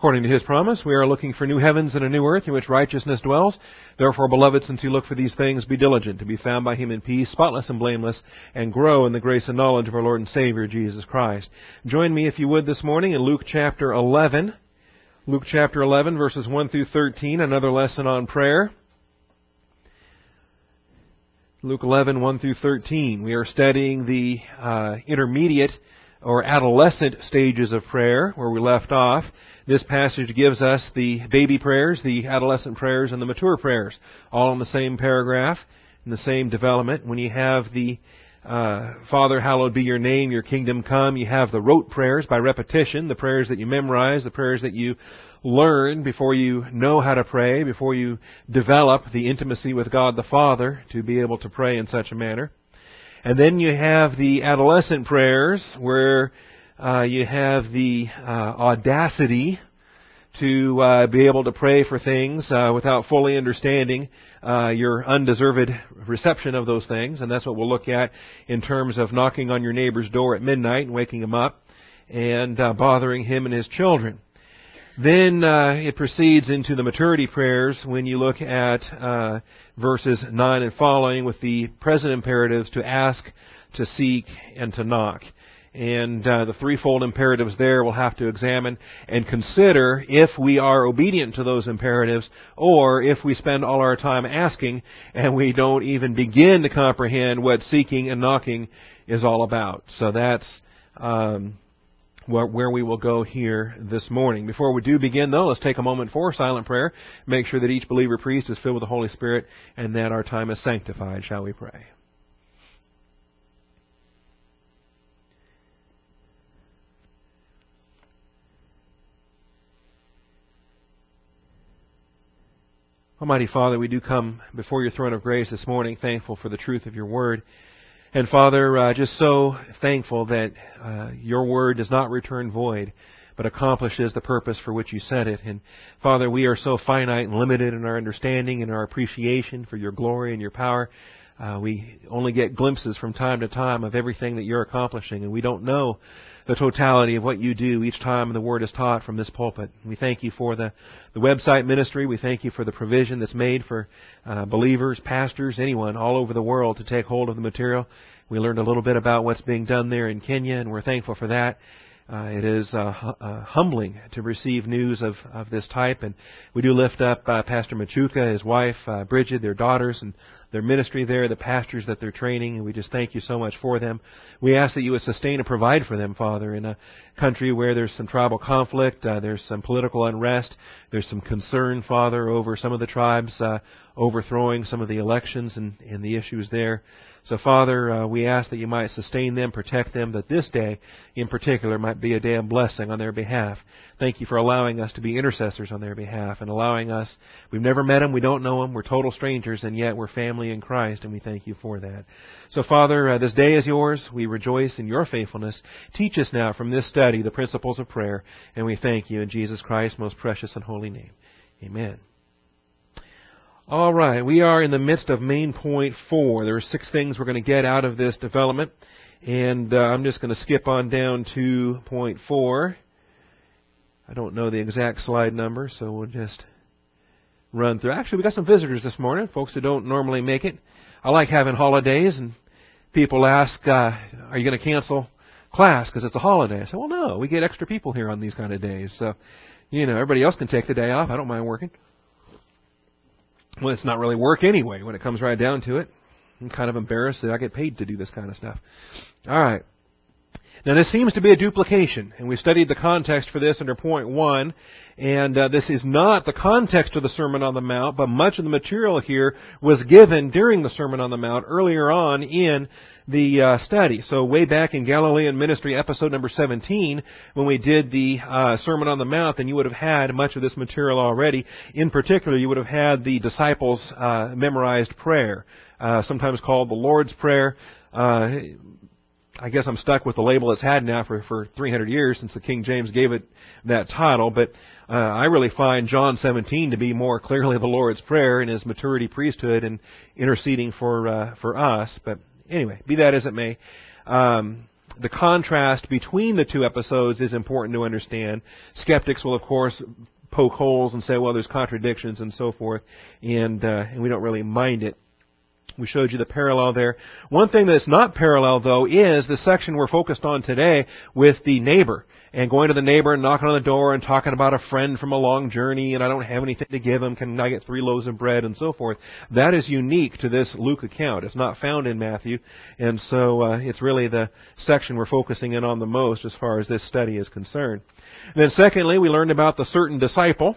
According to his promise, we are looking for new heavens and a new earth in which righteousness dwells. Therefore, beloved, since you look for these things, be diligent to be found by him in peace, spotless and blameless, and grow in the grace and knowledge of our Lord and Savior, Jesus Christ. Join me, if you would, this morning in Luke chapter 11. Luke chapter 11, verses 1 through 13, another lesson on prayer. Luke 11, 1 through 13. We are studying the uh, intermediate or adolescent stages of prayer where we left off. This passage gives us the baby prayers, the adolescent prayers, and the mature prayers, all in the same paragraph, in the same development. When you have the uh, Father, hallowed be your name, your kingdom come, you have the rote prayers by repetition, the prayers that you memorize, the prayers that you learn before you know how to pray, before you develop the intimacy with God the Father to be able to pray in such a manner. And then you have the adolescent prayers where uh, you have the uh, audacity to uh, be able to pray for things uh, without fully understanding uh, your undeserved reception of those things, and that's what we'll look at in terms of knocking on your neighbor's door at midnight and waking him up and uh, bothering him and his children. Then uh, it proceeds into the maturity prayers when you look at uh, verses 9 and following with the present imperatives to ask, to seek, and to knock. And uh, the threefold imperatives there we'll have to examine and consider if we are obedient to those imperatives or if we spend all our time asking and we don't even begin to comprehend what seeking and knocking is all about. So that's um, where we will go here this morning. Before we do begin, though, let's take a moment for silent prayer. Make sure that each believer priest is filled with the Holy Spirit and that our time is sanctified. Shall we pray? Almighty Father, we do come before your throne of grace this morning, thankful for the truth of your word. And Father, uh, just so thankful that uh, your word does not return void, but accomplishes the purpose for which you sent it. And Father, we are so finite and limited in our understanding and our appreciation for your glory and your power. Uh, we only get glimpses from time to time of everything that you're accomplishing, and we don't know the totality of what you do each time the word is taught from this pulpit. We thank you for the, the website ministry. We thank you for the provision that's made for uh, believers, pastors, anyone all over the world to take hold of the material. We learned a little bit about what's being done there in Kenya, and we're thankful for that. Uh, it is uh, uh, humbling to receive news of, of this type, and we do lift up uh, Pastor Machuka, his wife, uh, Bridget, their daughters, and their ministry there, the pastors that they're training, and we just thank you so much for them. We ask that you would sustain and provide for them, Father, in a country where there's some tribal conflict, uh, there's some political unrest, there's some concern, Father, over some of the tribes uh, overthrowing some of the elections and, and the issues there. So, Father, uh, we ask that you might sustain them, protect them, that this day in particular might be a day of blessing on their behalf. Thank you for allowing us to be intercessors on their behalf and allowing us. We've never met them, we don't know them, we're total strangers, and yet we're family in Christ, and we thank you for that. So, Father, uh, this day is yours. We rejoice in your faithfulness. Teach us now from this study the principles of prayer, and we thank you in Jesus Christ's most precious and holy name. Amen. All right, we are in the midst of main point four. There are six things we're going to get out of this development, and uh, I'm just going to skip on down to point four. I don't know the exact slide number, so we'll just run through. Actually, we got some visitors this morning, folks that don't normally make it. I like having holidays, and people ask, uh, "Are you going to cancel class because it's a holiday?" I say, "Well, no, we get extra people here on these kind of days, so you know everybody else can take the day off. I don't mind working." Well, it's not really work anyway when it comes right down to it. I'm kind of embarrassed that I get paid to do this kind of stuff. All right. Now this seems to be a duplication, and we studied the context for this under point one, and uh, this is not the context of the Sermon on the Mount, but much of the material here was given during the Sermon on the Mount earlier on in the uh, study. So way back in Galilean Ministry episode number 17, when we did the uh, Sermon on the Mount, then you would have had much of this material already. In particular, you would have had the disciples' uh, memorized prayer, uh, sometimes called the Lord's Prayer. I guess I'm stuck with the label it's had now for, for 300 years since the King James gave it that title, but uh, I really find John 17 to be more clearly the Lord's Prayer in his maturity priesthood and interceding for uh, for us. But anyway, be that as it may, um, the contrast between the two episodes is important to understand. Skeptics will, of course, poke holes and say, well, there's contradictions and so forth, and, uh, and we don't really mind it. We showed you the parallel there. One thing that's not parallel though is the section we're focused on today with the neighbor and going to the neighbor and knocking on the door and talking about a friend from a long journey and I don't have anything to give him. Can I get three loaves of bread and so forth? That is unique to this Luke account. It's not found in Matthew, and so uh, it's really the section we're focusing in on the most as far as this study is concerned. And then secondly, we learned about the certain disciple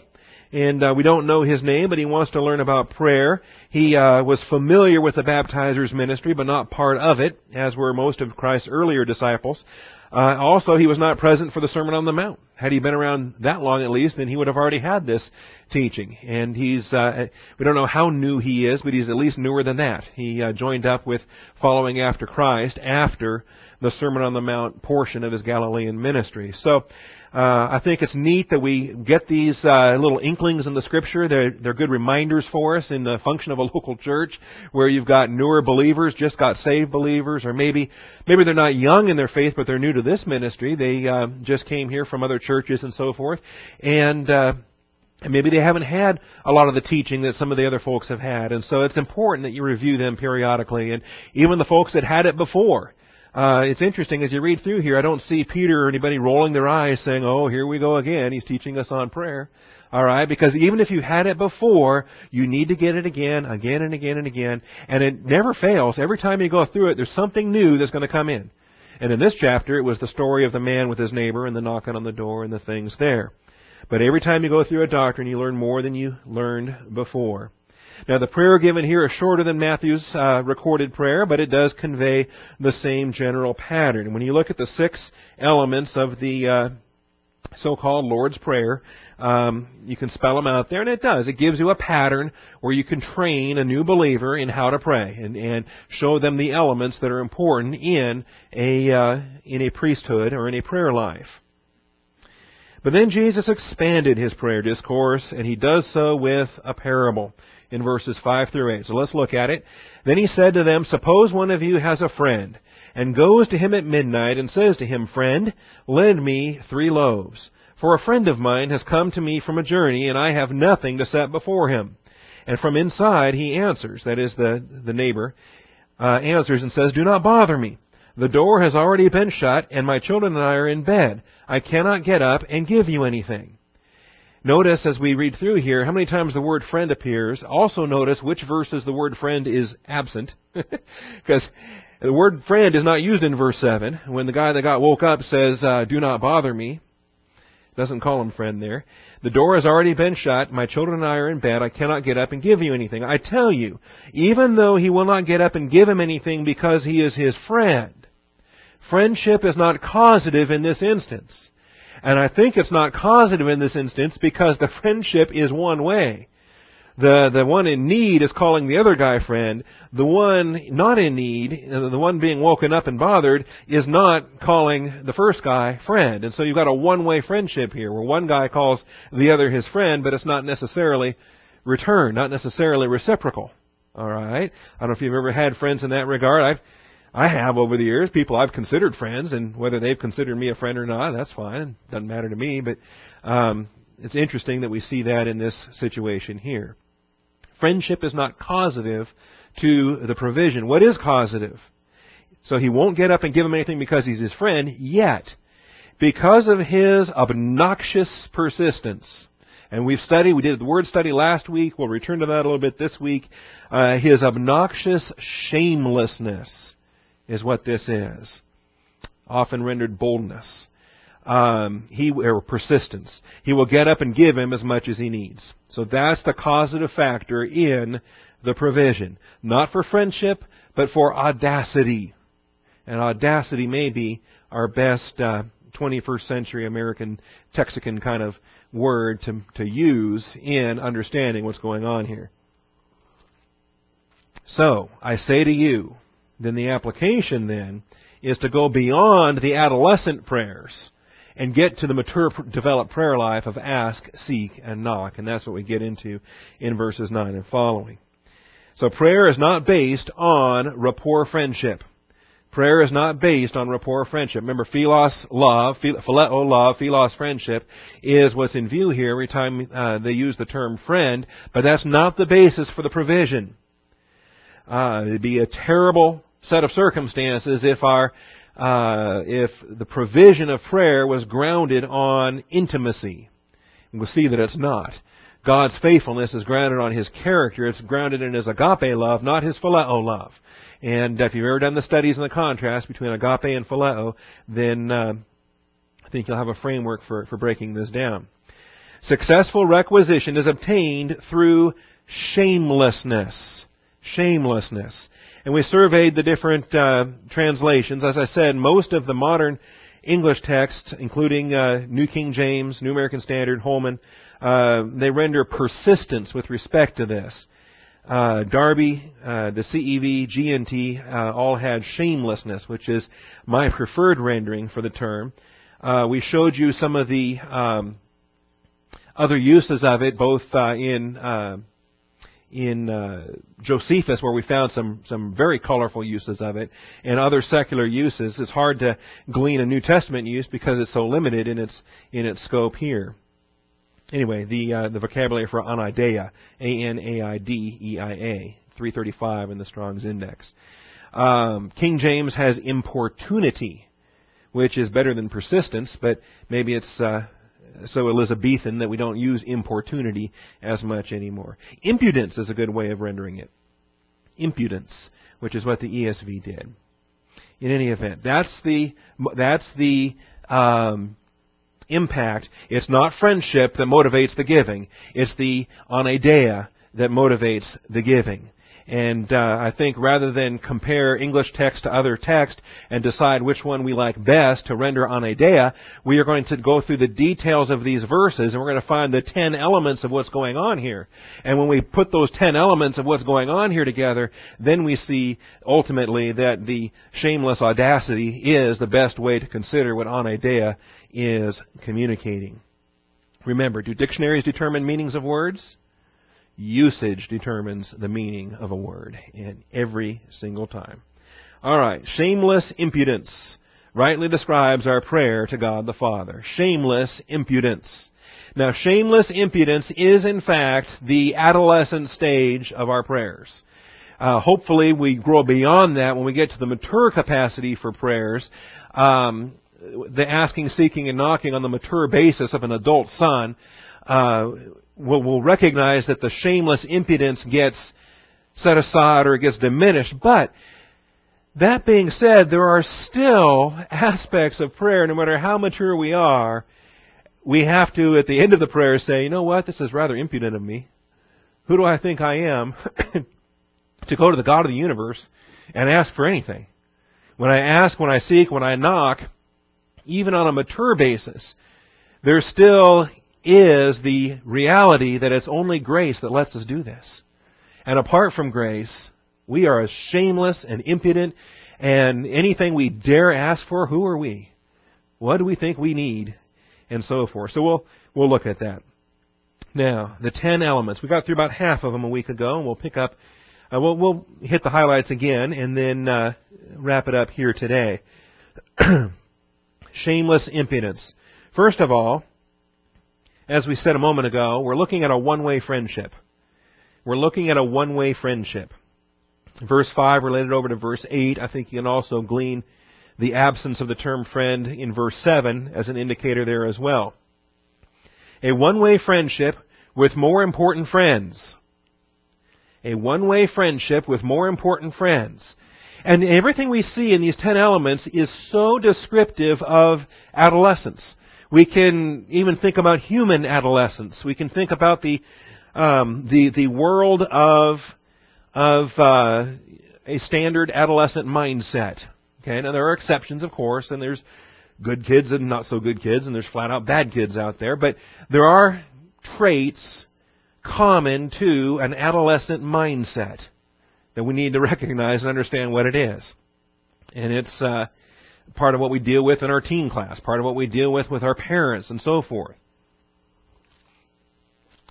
and uh, we don't know his name, but he wants to learn about prayer. He uh, was familiar with the baptizer's ministry, but not part of it, as were most of Christ's earlier disciples. Uh, also, he was not present for the Sermon on the Mount. Had he been around that long at least, then he would have already had this teaching. And he's, uh, we don't know how new he is, but he's at least newer than that. He uh, joined up with following after Christ after the Sermon on the Mount portion of his Galilean ministry. So, uh, I think it's neat that we get these uh, little inklings in the Scripture. They're they're good reminders for us in the function of a local church, where you've got newer believers, just got saved believers, or maybe maybe they're not young in their faith, but they're new to this ministry. They uh, just came here from other churches and so forth, and. Uh, maybe they haven't had a lot of the teaching that some of the other folks have had. And so it's important that you review them periodically. And even the folks that had it before, uh, it's interesting as you read through here. I don't see Peter or anybody rolling their eyes saying, "Oh, here we go again. He's teaching us on prayer." All right, because even if you had it before, you need to get it again, again and again and again, and it never fails. Every time you go through it, there's something new that's going to come in. And in this chapter, it was the story of the man with his neighbor and the knocking on the door and the things there. But every time you go through a doctrine, you learn more than you learned before. Now, the prayer given here is shorter than Matthew's uh, recorded prayer, but it does convey the same general pattern. When you look at the six elements of the uh, so-called Lord's Prayer, um, you can spell them out there, and it does. It gives you a pattern where you can train a new believer in how to pray and, and show them the elements that are important in a uh, in a priesthood or in a prayer life. But then Jesus expanded his prayer discourse, and he does so with a parable in verses 5 through 8. So let's look at it. Then he said to them, Suppose one of you has a friend, and goes to him at midnight, and says to him, Friend, lend me three loaves. For a friend of mine has come to me from a journey, and I have nothing to set before him. And from inside he answers, that is the, the neighbor, uh, answers and says, Do not bother me. The door has already been shut, and my children and I are in bed. I cannot get up and give you anything. Notice as we read through here how many times the word friend appears. Also notice which verses the word friend is absent. Because the word friend is not used in verse 7. When the guy that got woke up says, uh, do not bother me, doesn't call him friend there. The door has already been shut. My children and I are in bed. I cannot get up and give you anything. I tell you, even though he will not get up and give him anything because he is his friend, friendship is not causative in this instance. And I think it's not causative in this instance because the friendship is one way. The, the one in need is calling the other guy friend. The one not in need, the one being woken up and bothered, is not calling the first guy friend. And so you've got a one-way friendship here, where one guy calls the other his friend, but it's not necessarily return, not necessarily reciprocal. Alright? I don't know if you've ever had friends in that regard. I've, I have over the years people I've considered friends, and whether they've considered me a friend or not, that's fine. It doesn't matter to me. But um, it's interesting that we see that in this situation here. Friendship is not causative to the provision. What is causative? So he won't get up and give him anything because he's his friend, yet, because of his obnoxious persistence, and we've studied, we did the word study last week, we'll return to that a little bit this week, uh, his obnoxious shamelessness is what this is. Often rendered boldness. Um, he or persistence. He will get up and give him as much as he needs. So that's the causative factor in the provision, not for friendship, but for audacity. And audacity may be our best uh, 21st century American Texican kind of word to to use in understanding what's going on here. So I say to you, then the application then is to go beyond the adolescent prayers and get to the mature developed prayer life of ask, seek, and knock. And that's what we get into in verses 9 and following. So prayer is not based on rapport friendship. Prayer is not based on rapport friendship. Remember, philos love, phileo love, philos friendship is what's in view here every time uh, they use the term friend, but that's not the basis for the provision. Uh, it'd be a terrible set of circumstances if our uh, if the provision of prayer was grounded on intimacy. we'll see that it's not. God's faithfulness is grounded on His character. It's grounded in His agape love, not His phileo love. And if you've ever done the studies and the contrast between agape and phileo, then uh, I think you'll have a framework for, for breaking this down. Successful requisition is obtained through shamelessness. Shamelessness. And we surveyed the different uh, translations. As I said, most of the modern English texts, including uh, New King James, New American Standard, Holman, uh, they render persistence with respect to this. Uh, Darby, uh, the CEV, GNT, uh, all had shamelessness, which is my preferred rendering for the term. Uh, we showed you some of the um, other uses of it, both in in uh, Josephus, where we found some some very colorful uses of it, and other secular uses. It's hard to glean a New Testament use because it's so limited in its in its scope here. Anyway, the uh, the vocabulary for anaideia, a n a i d e i a, 335 in the Strong's Index. Um, King James has importunity, which is better than persistence, but maybe it's uh, so Elizabethan that we don't use importunity as much anymore. Impudence is a good way of rendering it. Impudence, which is what the ESV did. In any event, that's the that's the um, impact. It's not friendship that motivates the giving. It's the anaideia that motivates the giving. And uh, I think rather than compare English text to other text and decide which one we like best to render on anaideia, we are going to go through the details of these verses and we're going to find the ten elements of what's going on here. And when we put those ten elements of what's going on here together, then we see ultimately that the shameless audacity is the best way to consider what On anaideia is communicating. Remember, do dictionaries determine meanings of words? Usage determines the meaning of a word in every single time. All right, shameless impudence rightly describes our prayer to God the Father. Shameless impudence. Now, shameless impudence is in fact the adolescent stage of our prayers. Uh, hopefully, we grow beyond that when we get to the mature capacity for prayers. Um, the asking, seeking, and knocking on the mature basis of an adult son uh, will, will recognize that the shameless impudence gets set aside or gets diminished. But that being said, there are still aspects of prayer, no matter how mature we are, we have to, at the end of the prayer, say, you know what, this is rather impudent of me. Who do I think I am to go to the God of the universe and ask for anything? When I ask, when I seek, when I knock, even on a mature basis, there's still is the reality that it's only grace that lets us do this. And apart from grace, we are as shameless and impudent, and anything we dare ask for, who are we? What do we think we need? And so forth. So we'll, we'll look at that. Now, the ten elements. We got through about half of them a week ago, and we'll pick up, uh, we'll, we'll hit the highlights again, and then uh, wrap it up here today. Shameless impudence. First of all, as we said a moment ago, we're looking at a one-way friendship. We're looking at a one-way friendship. Verse 5 related over to verse 8. I think you can also glean the absence of the term friend in verse 7 as an indicator there as well. A one-way friendship with more important friends. A one-way friendship with more important friends. And everything we see in these ten elements is so descriptive of adolescence. We can even think about human adolescence. We can think about the um, the the world of of uh, a standard adolescent mindset. Okay, now there are exceptions, of course, and there's good kids and not so good kids, and there's flat out bad kids out there. But there are traits common to an adolescent mindset that we need to recognize and understand what it is. And it's uh, part of what we deal with in our teen class, part of what we deal with with our parents, and so forth.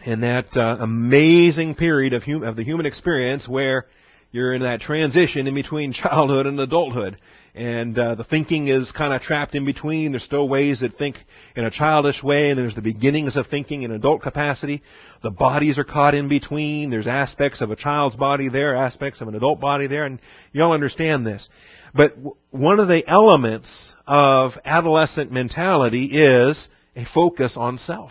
And that uh, amazing period of, hum- of the human experience where you're in that transition in between childhood and adulthood. and uh, the thinking is kind of trapped in between. There's still ways that think in a childish way, and there's the beginnings of thinking in adult capacity. The bodies are caught in between. There's aspects of a child's body there, aspects of an adult body there, and you all understand this. But one of the elements of adolescent mentality is a focus on self.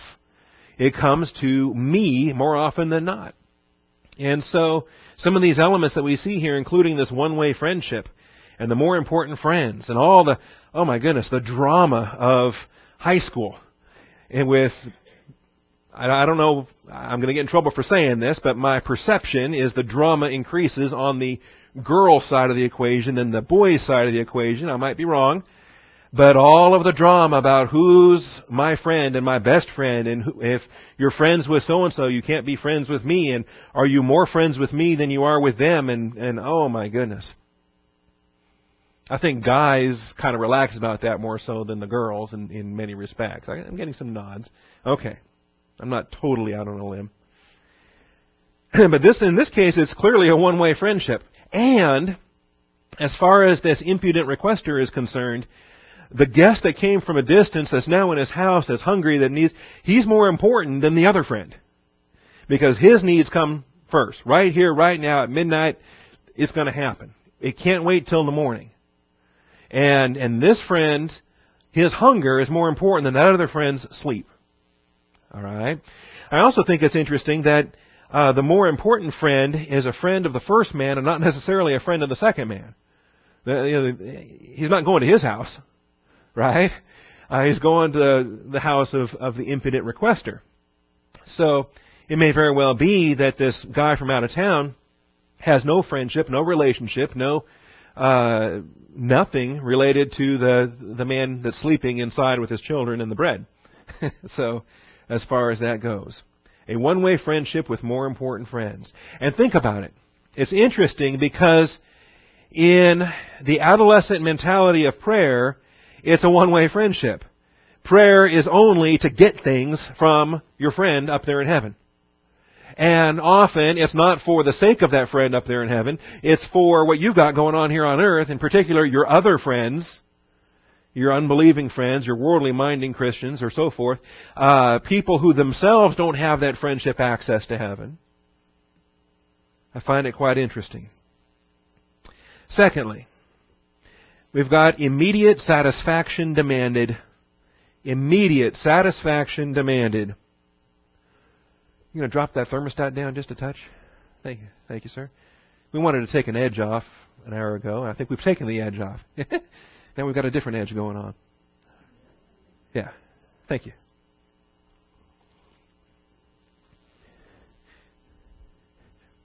It comes to me more often than not. And so, some of these elements that we see here, including this one-way friendship, and the more important friends and all the, oh my goodness, the drama of high school. And with, I don't know, I'm going to get in trouble for saying this, but my perception is the drama increases on the girl side of the equation than the boy side of the equation. I might be wrong. But all of the drama about who's my friend and my best friend and who, if you're friends with so and so, you can't be friends with me and are you more friends with me than you are with them and, and oh my goodness. I think guys kind of relax about that more so than the girls in, in many respects. I, I'm getting some nods. Okay. I'm not totally out on a limb. but this, in this case, it's clearly a one-way friendship. And, as far as this impudent requester is concerned, the guest that came from a distance that's now in his house that's hungry that needs, he's more important than the other friend. Because his needs come first. Right here, right now, at midnight, it's going to happen. It can't wait till the morning. And, and this friend, his hunger is more important than that other friend's sleep. Alright? I also think it's interesting that uh, the more important friend is a friend of the first man and not necessarily a friend of the second man. The, you know, he's not going to his house, right? Uh, he's going to the house of, of the impudent requester. So it may very well be that this guy from out of town has no friendship, no relationship, no uh, nothing related to the the man that's sleeping inside with his children and the bread. so, as far as that goes, a one-way friendship with more important friends. And think about it. It's interesting because in the adolescent mentality of prayer, it's a one-way friendship. Prayer is only to get things from your friend up there in heaven. And often it's not for the sake of that friend up there in heaven. It's for what you've got going on here on earth, in particular your other friends, your unbelieving friends, your worldly minding Christians, or so forth, uh, people who themselves don't have that friendship access to heaven. I find it quite interesting. Secondly, we've got immediate satisfaction demanded. Immediate satisfaction demanded. You going to drop that thermostat down just a touch? Thank you. Thank you, sir. We wanted to take an edge off an hour ago. I think we've taken the edge off. now we've got a different edge going on. Yeah. Thank you.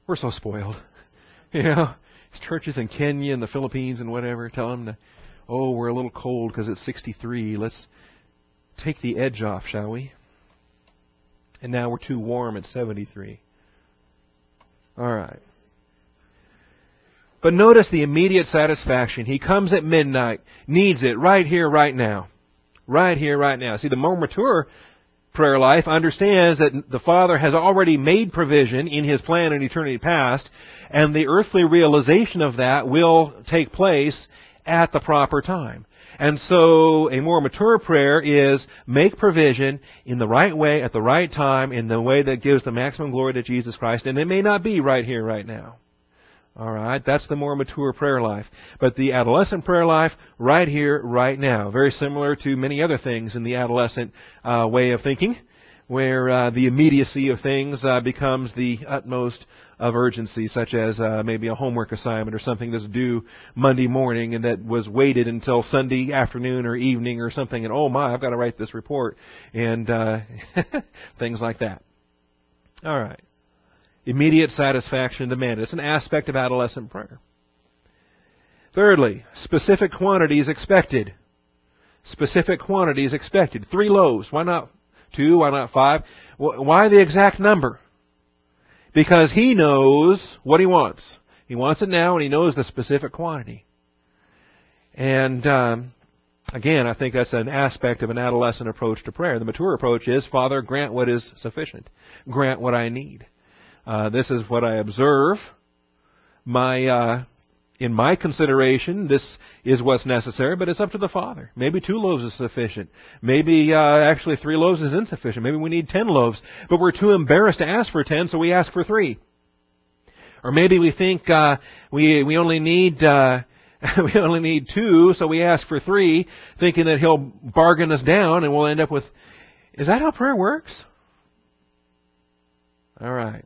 We're so spoiled. You know, churches in Kenya and the Philippines and whatever tell them to, oh, we're a little cold because it's 63. Let's take the edge off, shall we? And now we're too warm at 73. All right. But notice the immediate satisfaction. He comes at midnight, needs it right here, right now. Right here, right now. See, the more mature prayer life understands that the Father has already made provision in His plan in eternity past, and the earthly realization of that will take place at the proper time. And so a more mature prayer is make provision in the right way, at the right time, in the way that gives the maximum glory to Jesus Christ. And it may not be right here, right now. Alright, that's the more mature prayer life. But the adolescent prayer life, right here, right now. Very similar to many other things in the adolescent uh, way of thinking, where uh, the immediacy of things uh, becomes the utmost of urgency, such as uh, maybe a homework assignment or something that's due Monday morning and that was waited until Sunday afternoon or evening or something, and oh my, I've got to write this report, and uh, things like that. All right. Immediate satisfaction demanded. It's an aspect of adolescent prayer. Thirdly, specific quantities expected. Specific quantities expected. Three loaves. Why not two? Why not five? Why the exact number? Because he knows what he wants. He wants it now and he knows the specific quantity. And um, again, I think that's an aspect of an adolescent approach to prayer. The mature approach is, Father, grant what is sufficient. Grant what I need. Uh, this is what I observe. My uh, in my consideration, this is what's necessary, but it's up to the Father. Maybe two loaves is sufficient. Maybe uh, actually three loaves is insufficient. Maybe we need ten loaves, but we're too embarrassed to ask for ten, so we ask for three. Or maybe we think uh, we we only need uh, we only need two, so we ask for three, thinking that He'll bargain us down, and we'll end up with. Is that how prayer works? All right.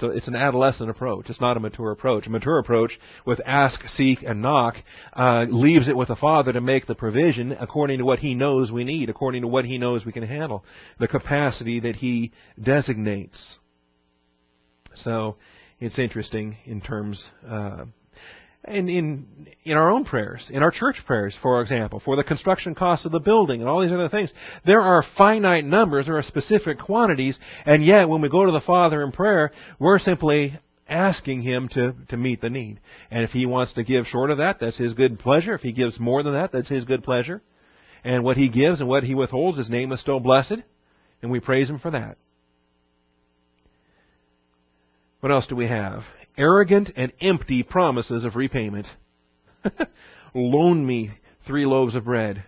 So it's an adolescent approach. It's not a mature approach. A mature approach with ask, seek, and knock uh, leaves it with the Father to make the provision according to what He knows we need, according to what He knows we can handle, the capacity that He designates. So it's interesting in terms uh, in, in, in our own prayers, in our church prayers, for example, for the construction costs of the building and all these other things. There are finite numbers, there are specific quantities, and yet when we go to the Father in prayer, we're simply asking Him to, to meet the need. And if He wants to give short of that, that's His good pleasure. If He gives more than that, that's His good pleasure. And what He gives and what He withholds, His name is still blessed, and we praise Him for that. What else do we have? Arrogant and empty promises of repayment. Loan me three loaves of bread.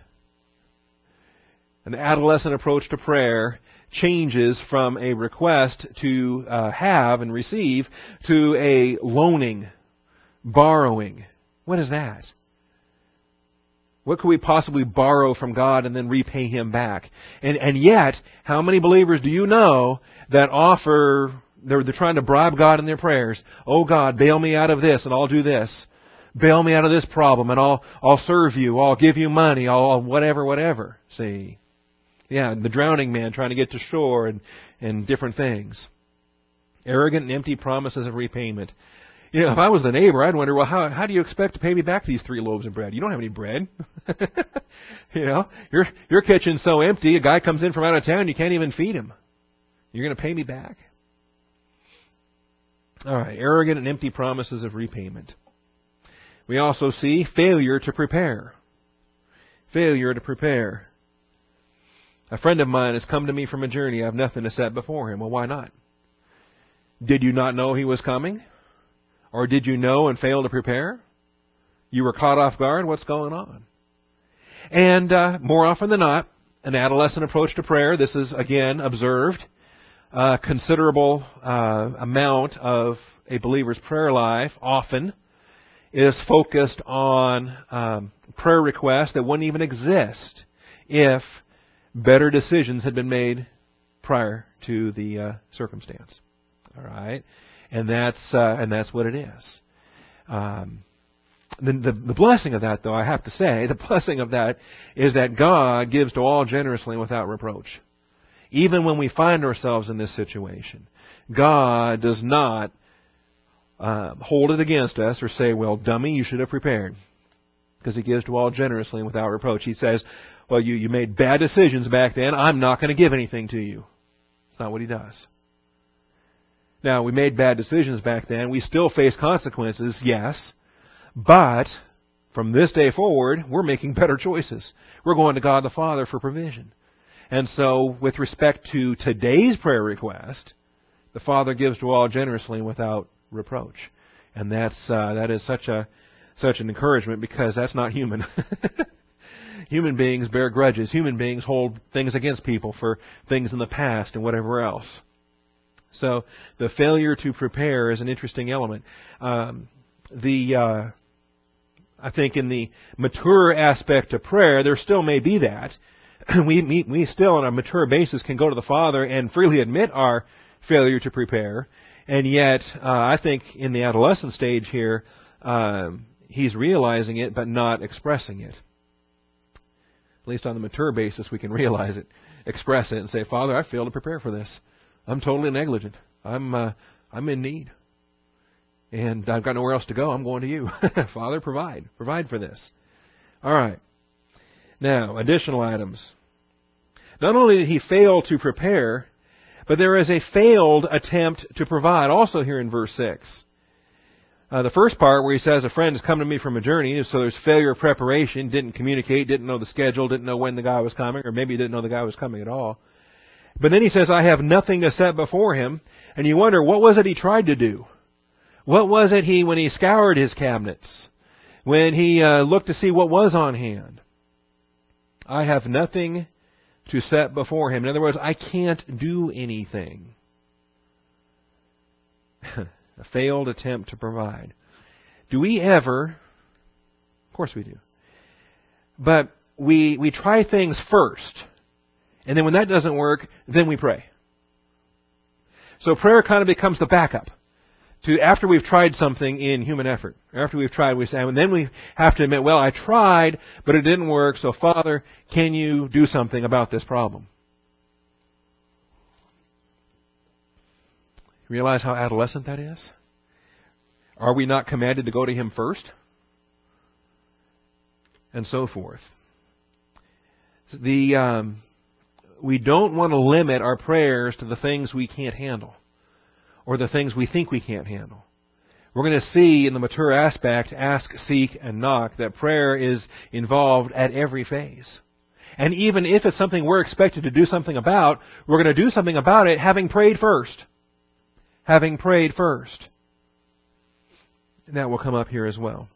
An adolescent approach to prayer changes from a request to uh, have and receive to a loaning, borrowing. What is that? What could we possibly borrow from God and then repay Him back? And, and yet, how many believers do you know that offer they're, they're trying to bribe God in their prayers. Oh God, bail me out of this and I'll do this. Bail me out of this problem and I'll, I'll serve you. I'll give you money. I'll, whatever, whatever. See? Yeah, the drowning man trying to get to shore and, and different things. Arrogant and empty promises of repayment. You know, if I was the neighbor, I'd wonder, well, how, how do you expect to pay me back these three loaves of bread? You don't have any bread. you know, your, your kitchen's so empty, a guy comes in from out of town, you can't even feed him. You're going to pay me back? All right, arrogant and empty promises of repayment. We also see failure to prepare. Failure to prepare. A friend of mine has come to me from a journey. I have nothing to set before him. Well, why not? Did you not know he was coming? Or did you know and fail to prepare? You were caught off guard? What's going on? And uh, more often than not, an adolescent approach to prayer, this is again observed uh, considerable uh, amount of a believer's prayer life often is focused on um, prayer requests that wouldn't even exist if better decisions had been made prior to the uh, circumstance. All right, and that's uh, and that's what it is. Um, the, the, the blessing of that, though, I have to say, the blessing of that is that God gives to all generously without reproach even when we find ourselves in this situation. God does not uh, hold it against us or say, well, dummy, you should have prepared. Because He gives to all generously and without reproach. He says, well, you, you made bad decisions back then. I'm not going to give anything to you. It's not what He does. Now, we made bad decisions back then. We still face consequences, yes. But from this day forward, we're making better choices. We're going to God the Father for provision. And so, with respect to today's prayer request, the Father gives to all generously and without reproach. And that's, uh, that is such a, such an encouragement because that's not human. human beings bear grudges. Human beings hold things against people for things in the past and whatever else. So the failure to prepare is an interesting element. Um, the uh, I think in the mature aspect of prayer, there still may be that. we, we still on a mature basis can go to the Father and freely admit our failure to prepare. And yet, uh, I think in the adolescent stage here, um, he's realizing it but not expressing it. At least on the mature basis, we can realize it, express it, and say, "Father, I failed to prepare for this. I'm totally negligent. I'm uh, I'm in need, and I've got nowhere else to go. I'm going to you, Father. Provide, provide for this." All right. Now, additional items. Not only did he fail to prepare, but there is a failed attempt to provide also here in verse 6. Uh, the first part where he says a friend has come to me from a journey, so there's failure of preparation, didn't communicate, didn't know the schedule, didn't know when the guy was coming, or maybe didn't know the guy was coming at all. But then he says, I have nothing to set before him, and you wonder, what was it he tried to do? What was it he, when he scoured his cabinets, when he uh, looked to see what was on hand? I have nothing to set before him. In other words, I can't do anything. a failed attempt to provide. Do we ever? Of course we do. But we we try things first, and then when that doesn't work, then we pray. So prayer kind of becomes the backup to after we've tried something in human effort. After we've tried, we say, and then we have to admit, well, I tried, but it didn't work. So, Father, can you do something about this problem? Realize how adolescent that is? Are we not commanded to go to Him first? And so forth. The um, we don't want to limit our prayers to the things we can't handle or the things we think we can't handle. We're going to see in the mature aspect, ask, seek, and knock, that prayer is involved at every phase. And even if it's something we're expected to do something about, we're going to do something about it having prayed first. Having prayed first. And that will come up here as well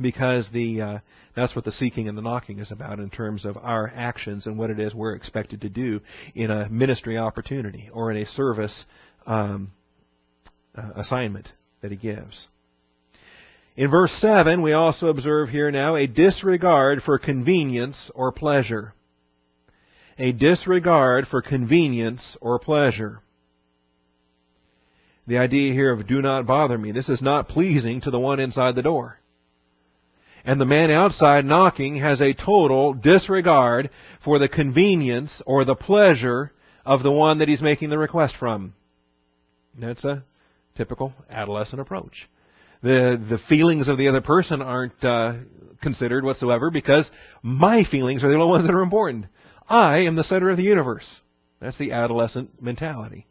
because the uh, that's what the seeking and the knocking is about in terms of our actions and what it is we're expected to do in a ministry opportunity or in a service um, uh, assignment that he gives. In verse 7, we also observe here now a disregard for convenience or pleasure. A disregard for convenience or pleasure. The idea here of do not bother me. This is not pleasing to the one inside the door and the man outside knocking has a total disregard for the convenience or the pleasure of the one that he's making the request from. That's a typical adolescent approach. The the feelings of the other person aren't uh, considered whatsoever because my feelings are the only ones that are important. I am the center of the universe. That's the adolescent mentality.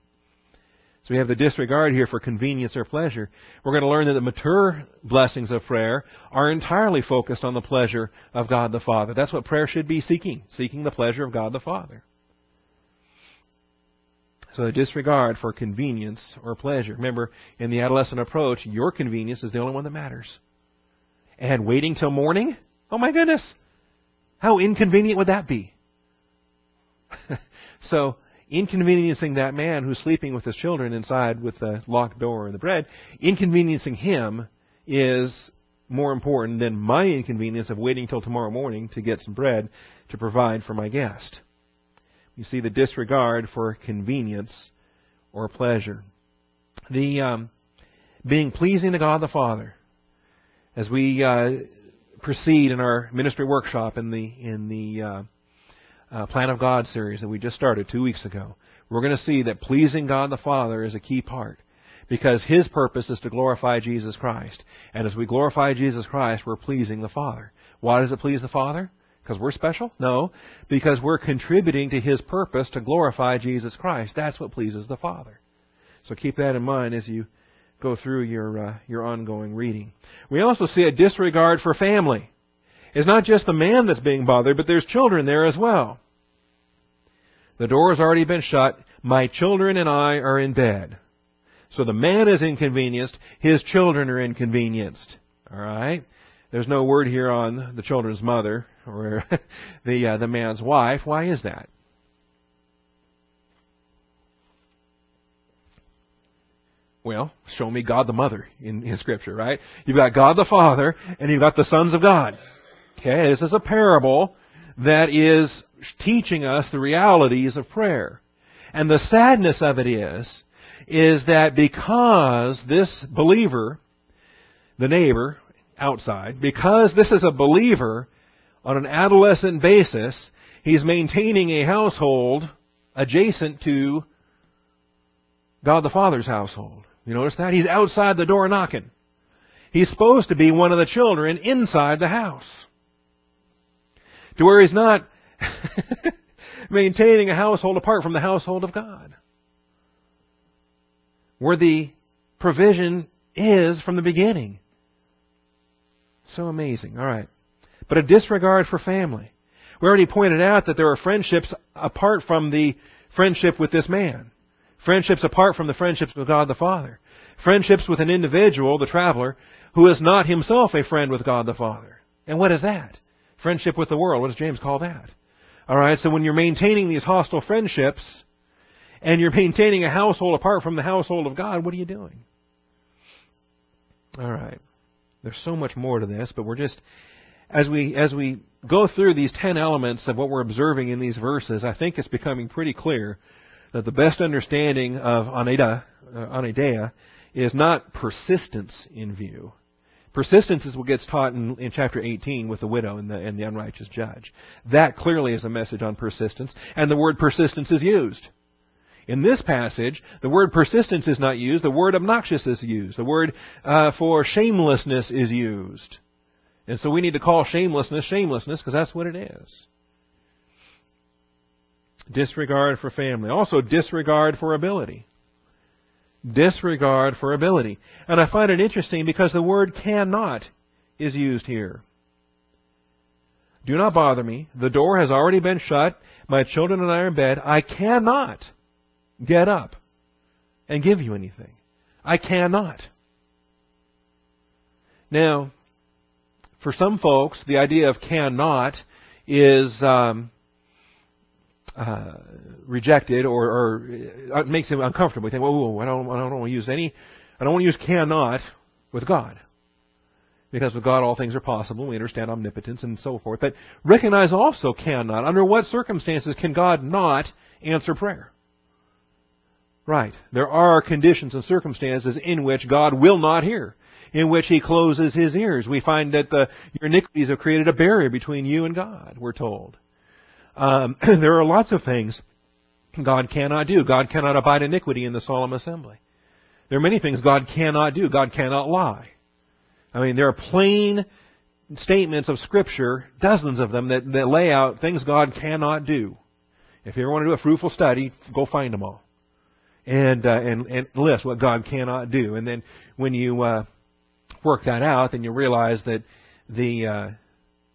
So we have the disregard here for convenience or pleasure. We're going to learn that the mature blessings of prayer are entirely focused on the pleasure of God the Father. That's what prayer should be seeking, seeking the pleasure of God the Father. The disregard for convenience or pleasure. Remember, in the adolescent approach, your convenience is the only one that matters. And waiting till morning? Oh my goodness! How inconvenient would that be? so, inconveniencing that man who's sleeping with his children inside with the locked door and the bread, inconveniencing him is more important than my inconvenience of waiting till tomorrow morning to get some bread to provide for my guest. You see the disregard for convenience or pleasure. The um, being pleasing to God the Father as we uh, proceed in our ministry workshop in the in the uh, uh, Plan of God series that we just started two weeks ago, we're going to see that pleasing God the Father is a key part. Because His purpose is to glorify Jesus Christ. And as we glorify Jesus Christ, we're pleasing the Father. Why does it please the Father? Because we're special? No. Because we're contributing to His purpose to glorify Jesus Christ. That's what pleases the Father. So keep that in mind as you go through your, uh, your ongoing reading. We also see a disregard for family. It's not just the man that's being bothered, but there's children there as well. The door has already been shut. My children and I are in bed. So the man is inconvenienced. His children are inconvenienced. All right. There's no word here on the children's mother or the uh, the man's wife. Why is that? Well, show me God the Mother in, in Scripture, right? You've got God the Father, and you've got the sons of God. Okay, this is a parable that is teaching us the realities of prayer. And the sadness of it is, is that because this believer, the neighbor outside, because this is a believer on an adolescent basis, he's maintaining a household adjacent to God the Father's household. You notice that? He's outside the door knocking. He's supposed to be one of the children inside the house to where he's not maintaining a household apart from the household of God. Where the provision is from the beginning. So amazing. All right. But a disregard for family. We already pointed out that there are friendships apart from the friendship with this man. Friendships apart from the friendships with God the Father. Friendships with an individual, the traveler, who is not himself a friend with God the Father. And what is that? Friendship with the world. What does James call that? Alright, so when you're maintaining these hostile friendships, and you're maintaining a household apart from the household of God, what are you doing? Alright. There's so much more to this, but we're just, as we, as we go through these ten elements of what we're observing in these verses, I think it's becoming pretty clear that the best understanding of Anaideia, uh, is not persistence in view. Persistence is what gets taught in, in chapter 18 with the widow and the, and the unrighteous judge. That clearly is a message on persistence, and the word persistence is used. In this passage, the word persistence is not used, the word obnoxious is used, the word uh, for shamelessness is used. And so we need to call shamelessness shamelessness because that's what it is. Disregard for family. Also, disregard for ability. Disregard for ability. And I find it interesting because the word cannot is used here. Do not bother me. The door has already been shut. My children and I are in bed. I cannot get up and give you anything. I cannot. Now, for some folks, the idea of cannot is um, uh, rejected or, or uh, makes them uncomfortable. We think, well, I don't, I don't want to use any, I don't want to use cannot with God. Because with God all things are possible. We understand omnipotence and so forth. But recognize also cannot. Under what circumstances can God not answer prayer? Right. There are conditions and circumstances in which God will not hear in which he closes his ears. We find that the, your iniquities have created a barrier between you and God, we're told. Um, there are lots of things God cannot do. God cannot abide iniquity in the solemn assembly. There are many things God cannot do. God cannot lie. I mean, there are plain statements of Scripture, dozens of them, that, that lay out things God cannot do. If you ever want to do a fruitful study, go find them all. And, uh, and, and list what God cannot do. And then when you, uh, work that out, then you realize that the uh,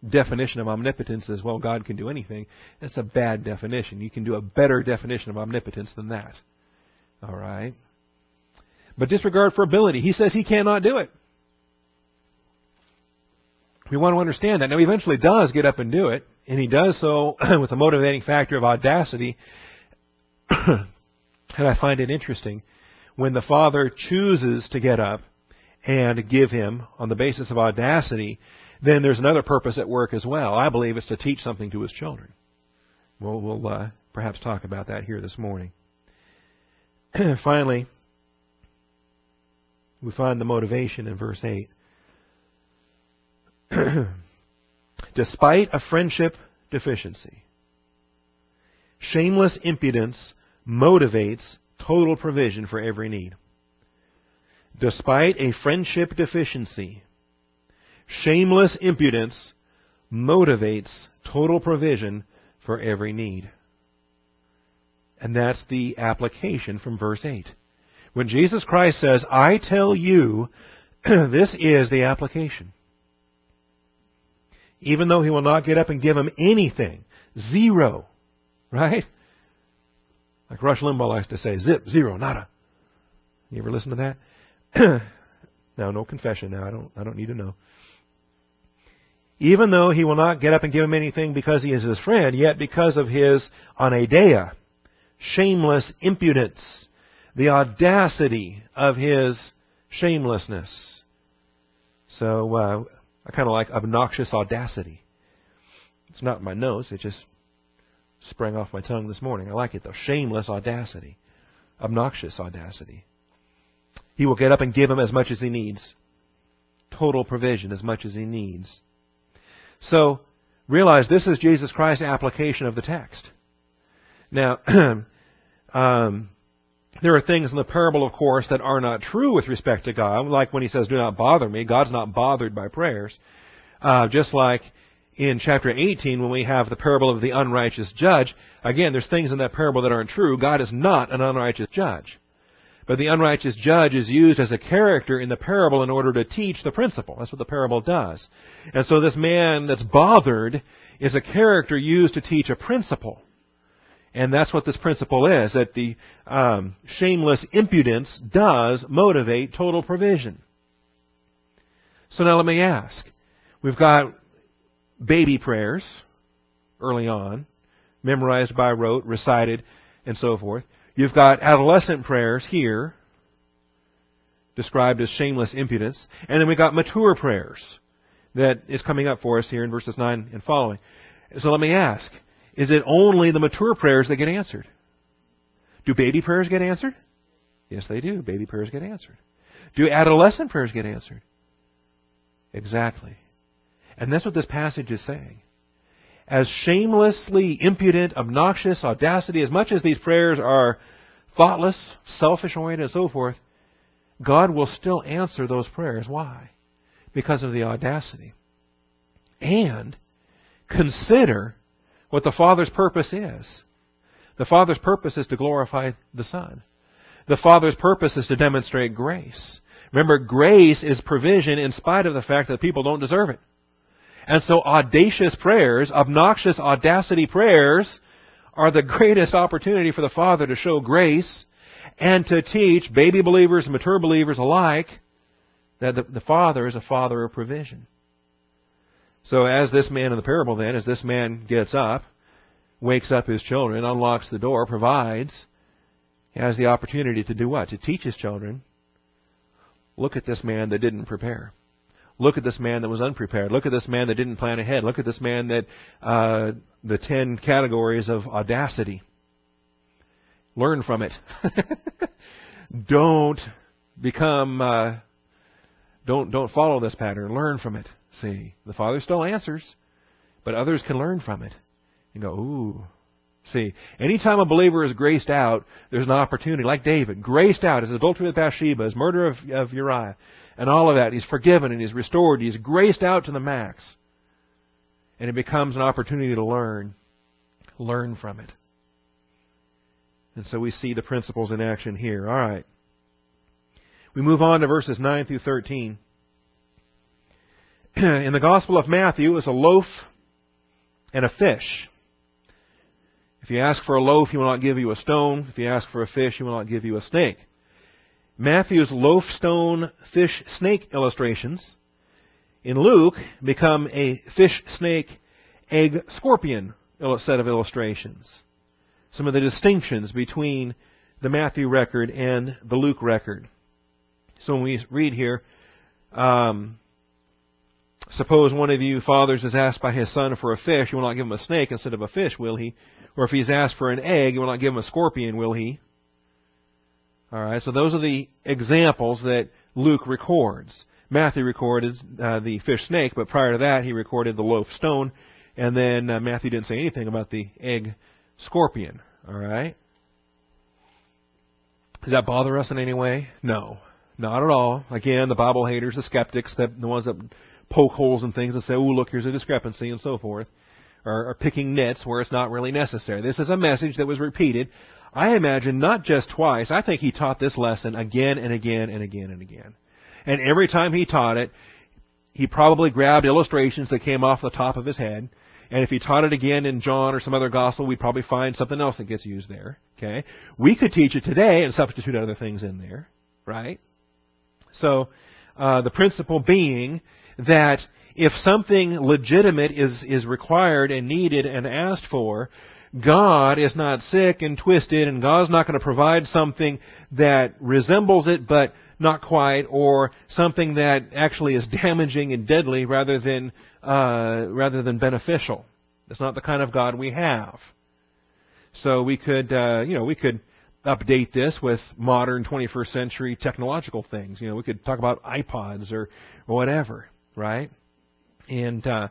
definition of omnipotence is, well, God can do anything. That's a bad definition. You can do a better definition of omnipotence than that. All right? But disregard for ability. He says he cannot do it. We want to understand that. Now, he eventually does get up and do it, and he does so with a motivating factor of audacity. and I find it interesting when the Father chooses to get up and give him on the basis of audacity, then there's another purpose at work as well. I believe it's to teach something to his children. We'll, we'll uh, perhaps talk about that here this morning. Finally, we find the motivation in verse 8. Despite a friendship deficiency, shameless impudence motivates total provision for every need. Despite a friendship deficiency, shameless impudence motivates total provision for every need. And that's the application from verse 8. When Jesus Christ says, I tell you, this is the application. Even though he will not get up and give him anything, zero, right? Like Rush Limbaugh likes to say, zip, zero, nada. You ever listen to that? now, no confession. Now, I don't. I don't need to know. Even though he will not get up and give him anything because he is his friend, yet because of his anaideia, shameless impudence, the audacity of his shamelessness. So uh, I kind of like obnoxious audacity. It's not in my notes. It just sprang off my tongue this morning. I like it though. Shameless audacity, obnoxious audacity. He will get up and give him as much as he needs. Total provision as much as he needs. So, realize this is Jesus Christ's application of the text. Now, um, there are things in the parable, of course, that are not true with respect to God, like when he says, do not bother me. God's not bothered by prayers. Uh, just like in chapter 18 when we have the parable of the unrighteous judge, again, there's things in that parable that aren't true. God is not an unrighteous judge. But the unrighteous judge is used as a character in the parable in order to teach the principle. That's what the parable does. And so this man that's bothered is a character used to teach a principle. And that's what this principle is, that the um, shameless impudence does motivate total provision. So now let me ask. We've got baby prayers early on, memorized by rote, recited, and so forth. You've got adolescent prayers here, described as shameless impudence. And then we've got mature prayers that is coming up for us here in verses 9 and following. So let me ask, is it only the mature prayers that get answered? Do baby prayers get answered? Yes, they do. Baby prayers get answered. Do adolescent prayers get answered? Exactly. And that's what this passage is saying. As shamelessly impudent, obnoxious, audacity, as much as these prayers are thoughtless, selfish oriented, and so forth, God will still answer those prayers. Why? Because of the audacity. And consider what the Father's purpose is. The Father's purpose is to glorify the Son. The Father's purpose is to demonstrate grace. Remember, grace is provision in spite of the fact that people don't deserve it. And so audacious prayers, obnoxious audacity prayers, are the greatest opportunity for the Father to show grace and to teach baby believers and mature believers alike that the, the Father is a Father of provision. So as this man in the parable then, as this man gets up, wakes up his children, unlocks the door, provides, he has the opportunity to do what? To teach his children. Look at this man that didn't prepare. Look at this man that was unprepared. Look at this man that didn't plan ahead. Look at this man that uh, the ten categories of audacity. Learn from it. don't become. Uh, don't don't follow this pattern. Learn from it. See, the Father still answers, but others can learn from it and go, ooh. See, anytime a believer is graced out, there's an opportunity, like David, graced out, his adultery with Bathsheba, his murder of, of Uriah, and all of that. He's forgiven and he's restored. He's graced out to the max. And it becomes an opportunity to learn. Learn from it. And so we see the principles in action here. All right. We move on to verses 9 through 13. in the Gospel of Matthew, it was a loaf and a fish. If you ask for a loaf, he will not give you a stone. If you ask for a fish, he will not give you a snake. Matthew's loaf, stone, fish, snake illustrations in Luke become a fish, snake, egg, scorpion set of illustrations. Some of the distinctions between the Matthew record and the Luke record. So when we read here, um, Suppose one of you fathers is asked by his son for a fish, you will not give him a snake instead of a fish, will he? Or if he's asked for an egg, you will not give him a scorpion, will he? Alright, so those are the examples that Luke records. Matthew recorded uh, the fish snake, but prior to that he recorded the loaf stone, and then uh, Matthew didn't say anything about the egg scorpion. Alright? Does that bother us in any way? No. Not at all. Again, the Bible haters, the skeptics, the, the ones that poke holes in things and say, oh, look, here's a discrepancy and so forth, are, or picking nits where it's not really necessary. This is a message that was repeated, I imagine, not just twice. I think he taught this lesson again and again and again and again. And every time he taught it, he probably grabbed illustrations that came off the top of his head. And if he taught it again in John or some other gospel, we'd probably find something else that gets used there. Okay? We could teach it today and substitute other things in there. Right? So, uh, the principle being that if something legitimate is, is required and needed and asked for, God is not sick and twisted and God's not going to provide something that resembles it but not quite or something that actually is damaging and deadly rather than, uh, rather than beneficial. That's not the kind of God we have. So we could, uh, you know, we could update this with modern 21st century technological things. You know, we could talk about iPods or whatever right? And uh,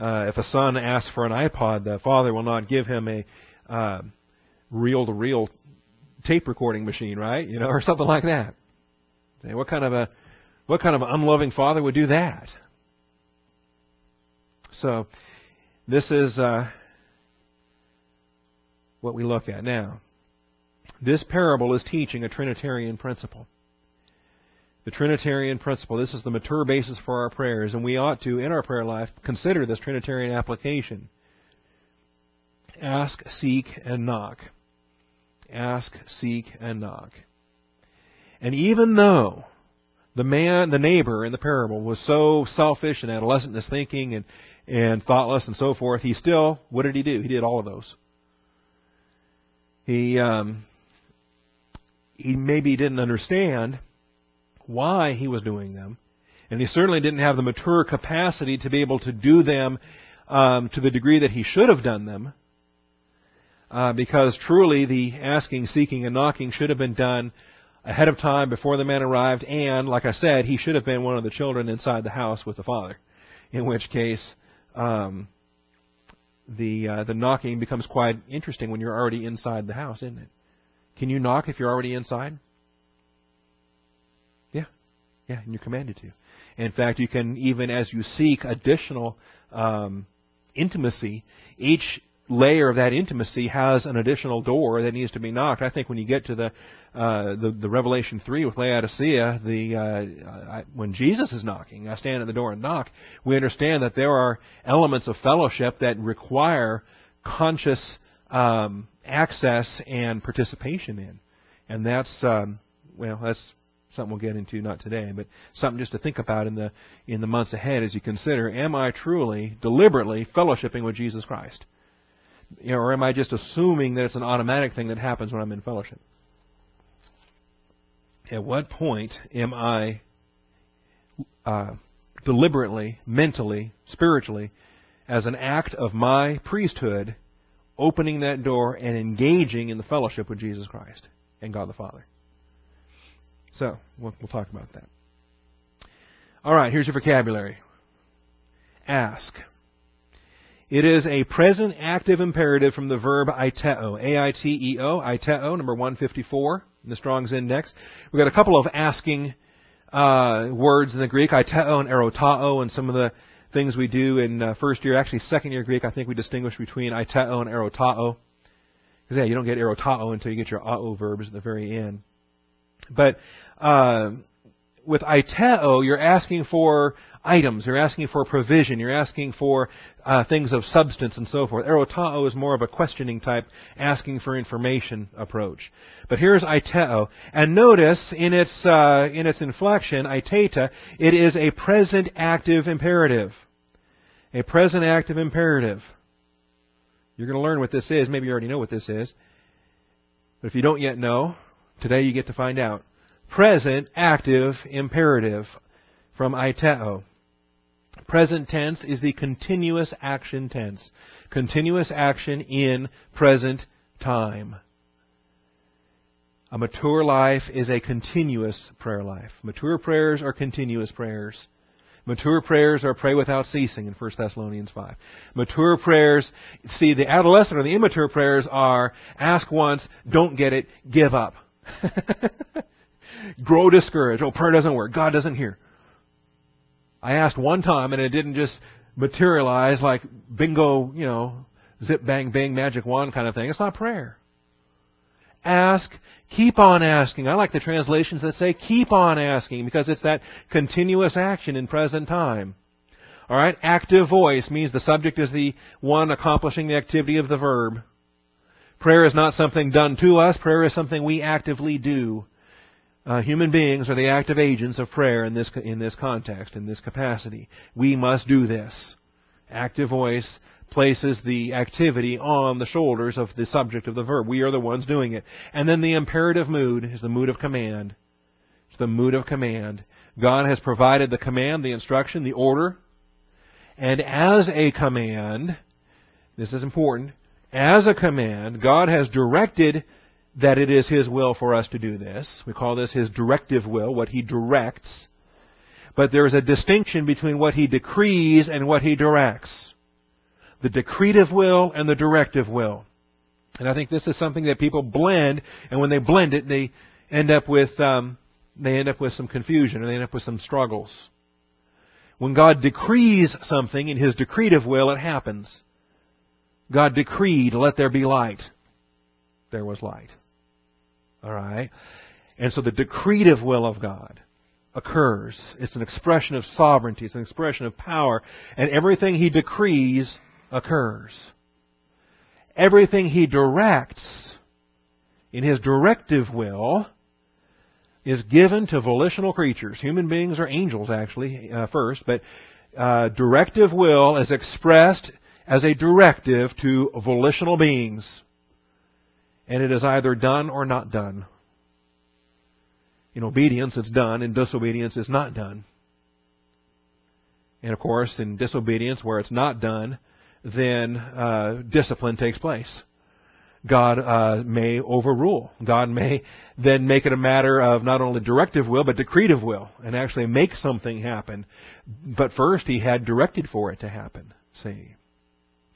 uh, if a son asks for an iPod, the father will not give him a uh, reel-to-reel tape recording machine, right? You know, or something like that. What kind of a what kind of unloving father would do that? So, this is uh, what we look at now. This parable is teaching a Trinitarian principle the Trinitarian principle. This is the mature basis for our prayers, and we ought to, in our prayer life, consider this Trinitarian application. ask, seek, and knock. Ask, seek, and knock. And even though the man, the neighbor in the parable was so selfish and adolescent in his thinking and, and thoughtless and so forth, he still, what did he do? He did all of those. He, um, he maybe didn't understand why he was doing them, and he certainly didn't have the mature capacity to be able to do them um, to the degree that he should have done them. Uh, because truly the asking, seeking, and knocking should have been done ahead of time before the man arrived, and like I said, he should have been one of the children inside the house with the father. In which case, um, the uh, the knocking becomes quite interesting when you're already inside the house, isn't it? Can you knock if you're already inside? Yeah, and you're commanded to. In fact, you can even as you seek additional um, intimacy, each layer of that intimacy has an additional door that needs to be knocked. I think when you get to the uh, the, the Revelation three with Laodicea, the uh, I, when Jesus is knocking, I stand at the door and knock. We understand that there are elements of fellowship that require conscious um, access and participation in, and that's um, well, that's something we'll get into not today, but something just to think about in the in the months ahead as you consider: Am I truly, deliberately fellowshipping with Jesus Christ? You know, or am I just assuming that it's an automatic thing that happens when I'm in fellowship? At what point am I uh, deliberately, mentally, spiritually, as an act of my priesthood, opening that door and engaging in the fellowship with Jesus Christ and God the Father? So, we'll, we'll talk about that. All right, here's your vocabulary. Ask. It is a present active imperative from the verb aiteo, A-I-T-E-O, aiteo, number 154 in the Strong's Index. We've got a couple of asking uh, words in the Greek, aiteo and erotao, and some of the things we do in uh, first year, actually second year Greek, I think we distinguish between aiteo and erotao. Because yeah, you don't get erotao until you get your ao verbs at the very end. But uh, with aiteo, you're asking for items. You're asking for provision. You're asking for uh, things of substance and so forth. Erotao is more of a questioning type, asking for information approach. But here's aiteo, and notice in its uh, in its inflection, aiteta, it is a present active imperative. A present active imperative. You're going to learn what this is. Maybe you already know what this is. But if you don't yet know, today you get to find out. Present active imperative from aiteo. Present tense is the continuous action tense. Continuous action in present time. A mature life is a continuous prayer life. Mature prayers are continuous prayers. Mature prayers are pray without ceasing in 1 Thessalonians 5. Mature prayers, see, the adolescent or the immature prayers are ask once, don't get it, give up. Grow discouraged. Oh, prayer doesn't work. God doesn't hear. I asked one time and it didn't just materialize like bingo, you know, zip bang bang magic wand kind of thing. It's not prayer. Ask, keep on asking. I like the translations that say keep on asking because it's that continuous action in present time. Alright, active voice means the subject is the one accomplishing the activity of the verb. Prayer is not something done to us, prayer is something we actively do uh, human beings are the active agents of prayer in this in this context, in this capacity. We must do this. Active voice places the activity on the shoulders of the subject of the verb. We are the ones doing it. And then the imperative mood is the mood of command. It's the mood of command. God has provided the command, the instruction, the order. And as a command, this is important, as a command, God has directed that it is His will for us to do this. We call this His directive will, what He directs. But there is a distinction between what He decrees and what He directs. The decretive will and the directive will. And I think this is something that people blend, and when they blend it, they end up with um, they end up with some confusion, or they end up with some struggles. When God decrees something in His decretive will, it happens. God decreed, let there be light. There was light. All right? And so the decretive will of God occurs. It's an expression of sovereignty. It's an expression of power. And everything He decrees occurs. everything He directs in His directive will is given to volitional creatures. Human beings are angels, actually, uh, first, but uh, directive will is expressed as a directive to volitional beings. And it is either done or not done. In obedience, it's done. In disobedience, it's not done. And of course, in disobedience, where it's not done, then uh, discipline takes place. God uh, may overrule. God may then make it a matter of not only directive will, but decretive will, and actually make something happen. But first, He had directed for it to happen. See.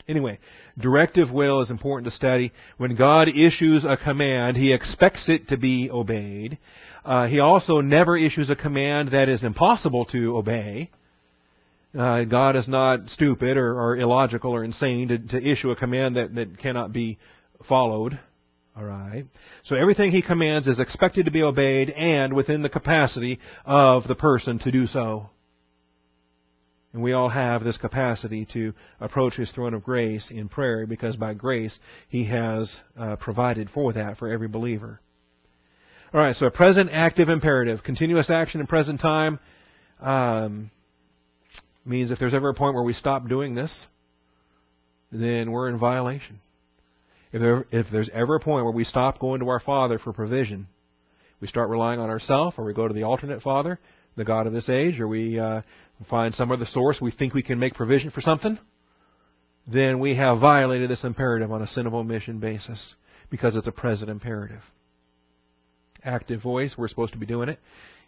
Anyway, directive will is important to study. When God issues a command, He expects it to be obeyed. Uh, he also never issues a command that is impossible to obey. Uh, God is not stupid or, or illogical or insane to, to, issue a command that, that cannot be followed. All right. So everything he commands is expected to be obeyed and within the capacity of the person to do so. And we all have this capacity to approach his throne of grace in prayer because by grace he has uh, provided for that for every believer. All right, so a present active imperative, continuous action in present time, um, means if there's ever a point where we stop doing this, then we're in violation. If, there, if there's ever a point where we stop going to our Father for provision, we start relying on ourselves, or we go to the alternate Father, the God of this age, or we uh, find some other source we think we can make provision for something, then we have violated this imperative on a sin of omission basis because it's a present imperative active voice. We're supposed to be doing it.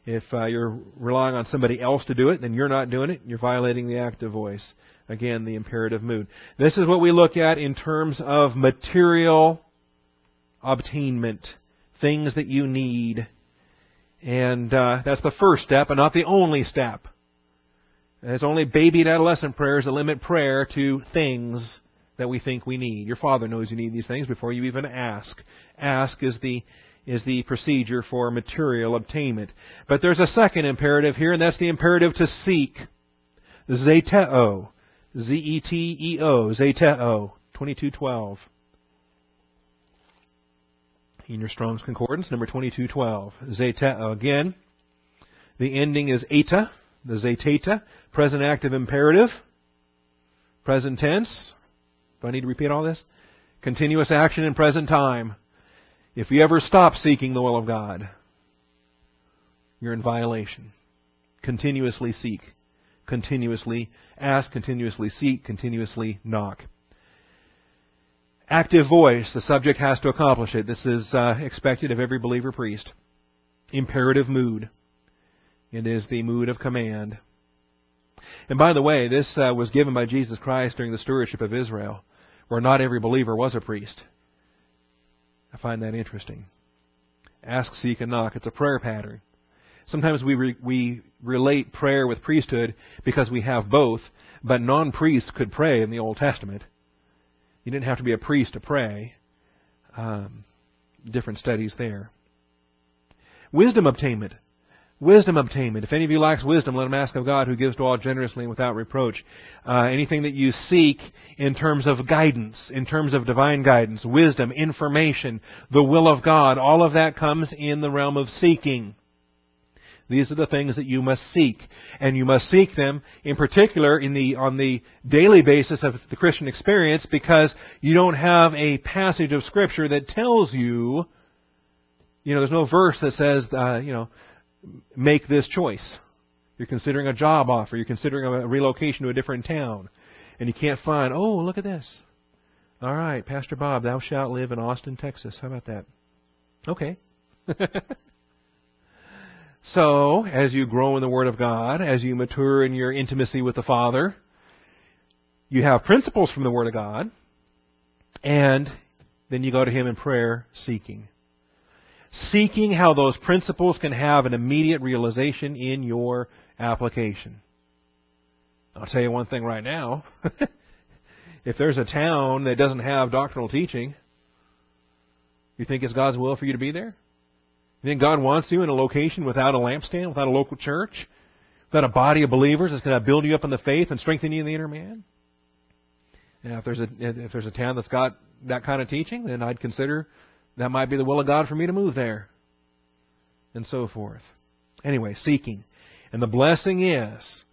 If uh, you're relying on somebody else to do it, then you're not doing it. You're violating the active voice. Again, the imperative mood. This is what we look at in terms of material obtainment, things that you need. And uh, that's the first step, and not the only step. It's only baby and adolescent prayers that limit prayer to things that we think we need. Your Father knows you need these things before you even ask. Ask is the is the procedure for material obtainment. But there's a second imperative here, and that's the imperative to seek. Zeteo. Z-E-T-E-O. Zeteo. 2212. In your Strong's Concordance, number 2212. Zeta, Again, the ending is eta, the zeteta, present active imperative, present tense. Do I need to repeat all this? Continuous action in present time. If you ever stop seeking the will of God, you're in violation. Continuously seek. Continuously ask, continuously seek, continuously knock. Active voice, the subject has to accomplish it. This is uh, expected of every believer priest. Imperative mood. It is the mood of command. And by the way, this uh, was given by Jesus Christ during the stewardship of Israel, where not every believer was a priest. I find that interesting. Ask, seek, and knock. It's a prayer pattern. Sometimes we re- we relate prayer with priesthood because we have both, but non-priests could pray in the Old Testament. You didn't have to be a priest to pray. Um, different studies there. Wisdom obtainment. Wisdom obtainment. If any of you lacks wisdom, let him ask of God who gives to all generously and without reproach. Uh, anything that you seek in terms of guidance, in terms of divine guidance, wisdom, information, the will of God, all of that comes in the realm of seeking. These are the things that you must seek. And you must seek them in particular in the, on the daily basis of the Christian experience because you don't have a passage of scripture that tells you, you know, there's no verse that says, uh, you know, make this choice. You're considering a job offer. You're considering a relocation to a different town. And you can't find, oh, look at this. All right, Pastor Bob, thou shalt live in Austin, Texas. How about that? Okay. so, as you grow in the Word of God, as you mature in your intimacy with the Father, you have principles from the Word of God, and then you go to Him in prayer seeking seeking how those principles can have an immediate realization in your application. I'll tell you one thing right now. if there's a town that doesn't have doctrinal teaching, you think it's God's will for you to be there? You think God wants you in a location without a lampstand, without a local church, without a body of believers that's going to build you up in the faith and strengthen you in the inner man? Now, if there's a if there's a town that's got that kind of teaching, then I'd consider that might be the will of God for me to move there. And so forth. Anyway, seeking. And the blessing is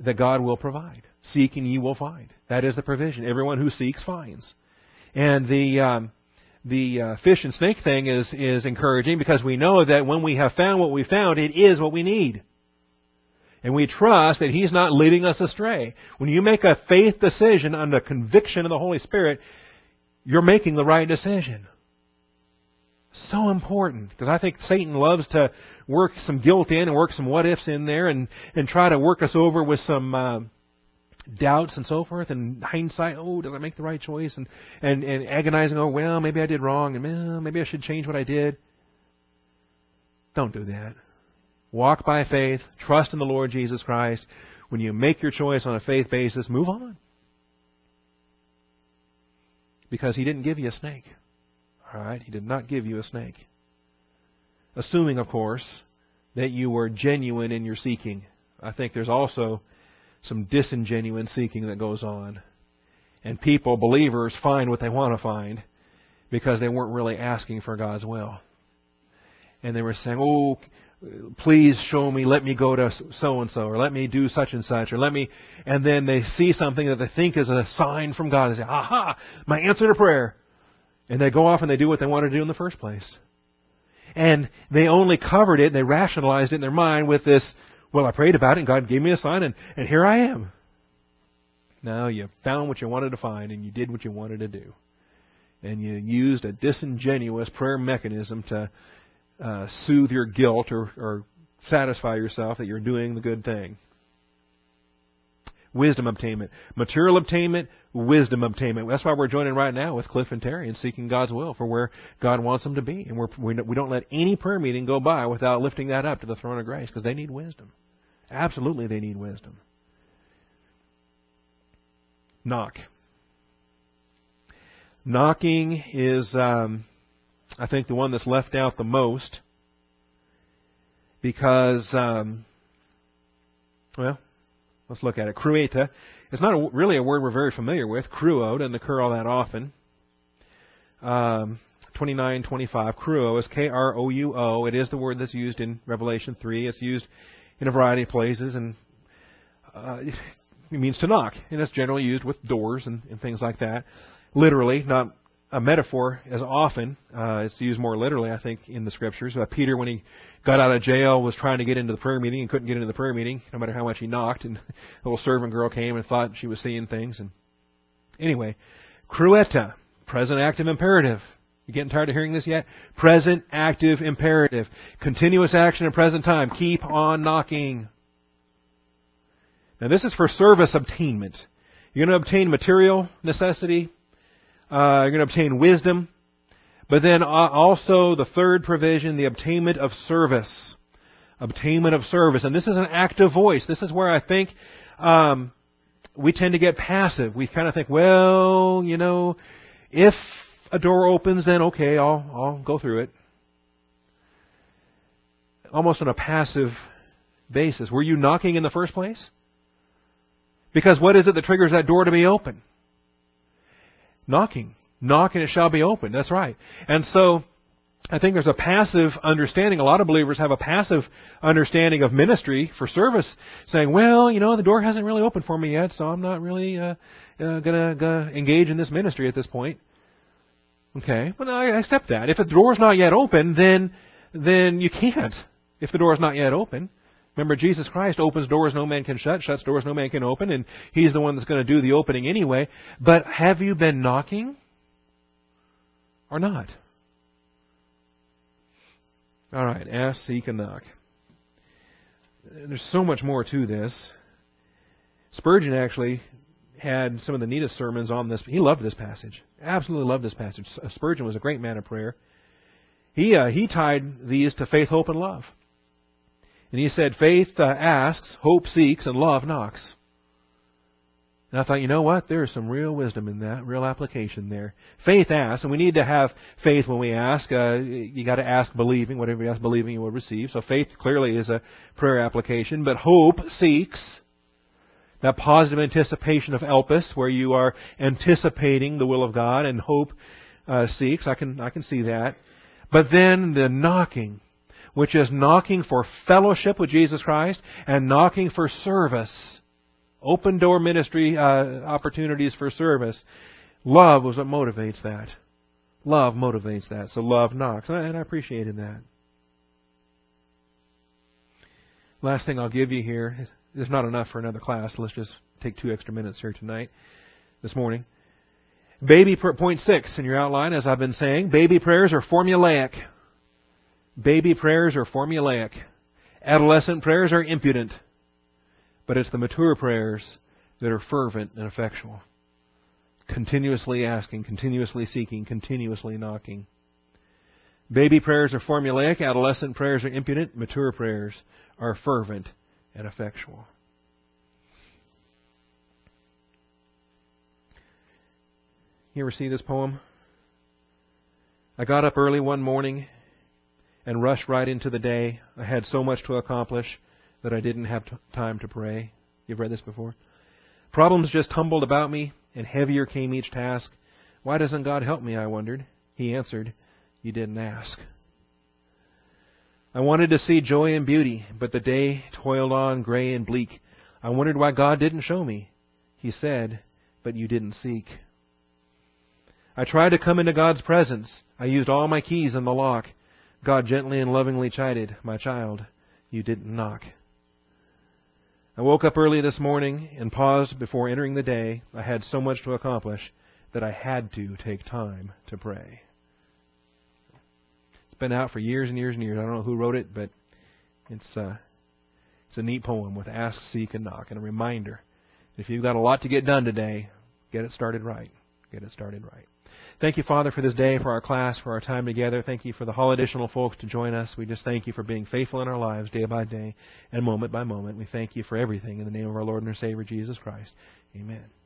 that God will provide. Seeking ye will find. That is the provision. Everyone who seeks finds. And the um, the uh, fish and snake thing is is encouraging because we know that when we have found what we found, it is what we need. And we trust that He's not leading us astray. When you make a faith decision under conviction of the Holy Spirit, you're making the right decision. So important. Because I think Satan loves to work some guilt in and work some what ifs in there and, and try to work us over with some, uh, doubts and so forth and hindsight, oh, did I make the right choice? And, and, and agonizing, oh, well, maybe I did wrong and well, maybe I should change what I did. Don't do that. Walk by faith, trust in the Lord Jesus Christ. When you make your choice on a faith basis, move on. Because He didn't give you a snake. Alright? He did not give you a snake. Assuming, of course, that you were genuine in your seeking. I think there's also some disingenuine seeking that goes on. And people, believers, find what they want to find because they weren't really asking for God's will. And they were saying, oh, please show me, let me go to so and so, or let me do such and such, or let me, and then they see something that they think is a sign from God and say, aha, my answer to prayer. And they go off and they do what they want to do in the first place. And they only covered it, they rationalized it in their mind with this, well, I prayed about it and God gave me a sign and, and here I am. No, you found what you wanted to find and you did what you wanted to do. And you used a disingenuous prayer mechanism to uh, soothe your guilt or, or satisfy yourself that you're doing the good thing. Wisdom obtainment. Material obtainment, wisdom obtainment. That's why we're joining right now with Cliff and Terry and seeking God's will for where God wants them to be. And we're, we don't let any prayer meeting go by without lifting that up to the throne of grace because they need wisdom. Absolutely, they need wisdom. Knock. Knocking is um, I think, the one that's left out the most because, um, well, let's look at it. Crueta is not a, really a word we're very familiar with. Krouo doesn't occur all that often. Um, 29, 25. Krouo is K-R-O-U-O. It is the word that's used in Revelation 3. It's used in a variety of places and uh, it means to knock. And it's generally used with doors and, and things like that. Literally, not a metaphor as often. Uh, it's used more literally, I think, in the scriptures. Uh, Peter, when he got out of jail, was trying to get into the prayer meeting and couldn't get into the prayer meeting, no matter how much he knocked. And a little servant girl came and thought she was seeing things. And anyway, crueta, present active imperative. You getting tired of hearing this yet? Present active imperative. Continuous action in present time. Keep on knocking. Now this is for service obtainment. You're going to obtain material necessity, uh, you're going to obtain wisdom. But then uh, also the third provision, the obtainment of service. Obtainment of service. And this is an active voice. This is where I think um, we tend to get passive. We kind of think, well, you know, if a door opens, then okay, I'll, I'll go through it. Almost on a passive basis. Were you knocking in the first place? Because what is it that triggers that door to be open? Knocking. Knock and it shall be opened. That's right. And so, I think there's a passive understanding. A lot of believers have a passive understanding of ministry for service, saying, "Well, you know, the door hasn't really opened for me yet, so I'm not really uh, uh, gonna, engage in this ministry at this point." Okay, well, I accept that. If the door's not yet open, then then you can't. If the door is not yet open, Remember, Jesus Christ opens doors no man can shut, shuts doors no man can open, and He's the one that's going to do the opening anyway. But have you been knocking? Or not? Alright, ask, seek, and knock. There's so much more to this. Spurgeon actually had some of the neatest sermons on this. He loved this passage. Absolutely loved this passage. Spurgeon was a great man of prayer. He, uh, he tied these to faith, hope, and love. And he said, faith uh, asks, hope seeks, and love knocks. And I thought, you know what? There is some real wisdom in that, real application there. Faith asks, and we need to have faith when we ask. Uh, you got to ask believing. Whatever you ask believing, you will receive. So faith clearly is a prayer application. But hope seeks. That positive anticipation of elpis, where you are anticipating the will of God and hope uh, seeks. I can I can see that. But then the knocking, which is knocking for fellowship with Jesus Christ and knocking for service, open door ministry uh, opportunities for service. Love was what motivates that. Love motivates that. So love knocks, and I, and I appreciated that. Last thing I'll give you here is not enough for another class. Let's just take two extra minutes here tonight, this morning. Baby point six in your outline, as I've been saying, baby prayers are formulaic. Baby prayers are formulaic. Adolescent prayers are impudent. But it's the mature prayers that are fervent and effectual. Continuously asking, continuously seeking, continuously knocking. Baby prayers are formulaic, adolescent prayers are impudent, mature prayers are fervent and effectual. You ever see this poem? I got up early one morning and rushed right into the day. I had so much to accomplish that I didn't have t- time to pray. You've read this before? Problems just tumbled about me, and heavier came each task. Why doesn't God help me? I wondered. He answered, You didn't ask. I wanted to see joy and beauty, but the day toiled on gray and bleak. I wondered why God didn't show me. He said, But you didn't seek. I tried to come into God's presence. I used all my keys in the lock. God gently and lovingly chided, My child, you didn't knock. I woke up early this morning and paused before entering the day. I had so much to accomplish that I had to take time to pray. It's been out for years and years and years. I don't know who wrote it, but it's uh, it's a neat poem with ask, seek, and knock, and a reminder. If you've got a lot to get done today, get it started right. Get it started right. Thank you, Father, for this day, for our class, for our time together. Thank you for the whole additional folks to join us. We just thank you for being faithful in our lives day by day and moment by moment. We thank you for everything in the name of our Lord and our Savior, Jesus Christ. Amen.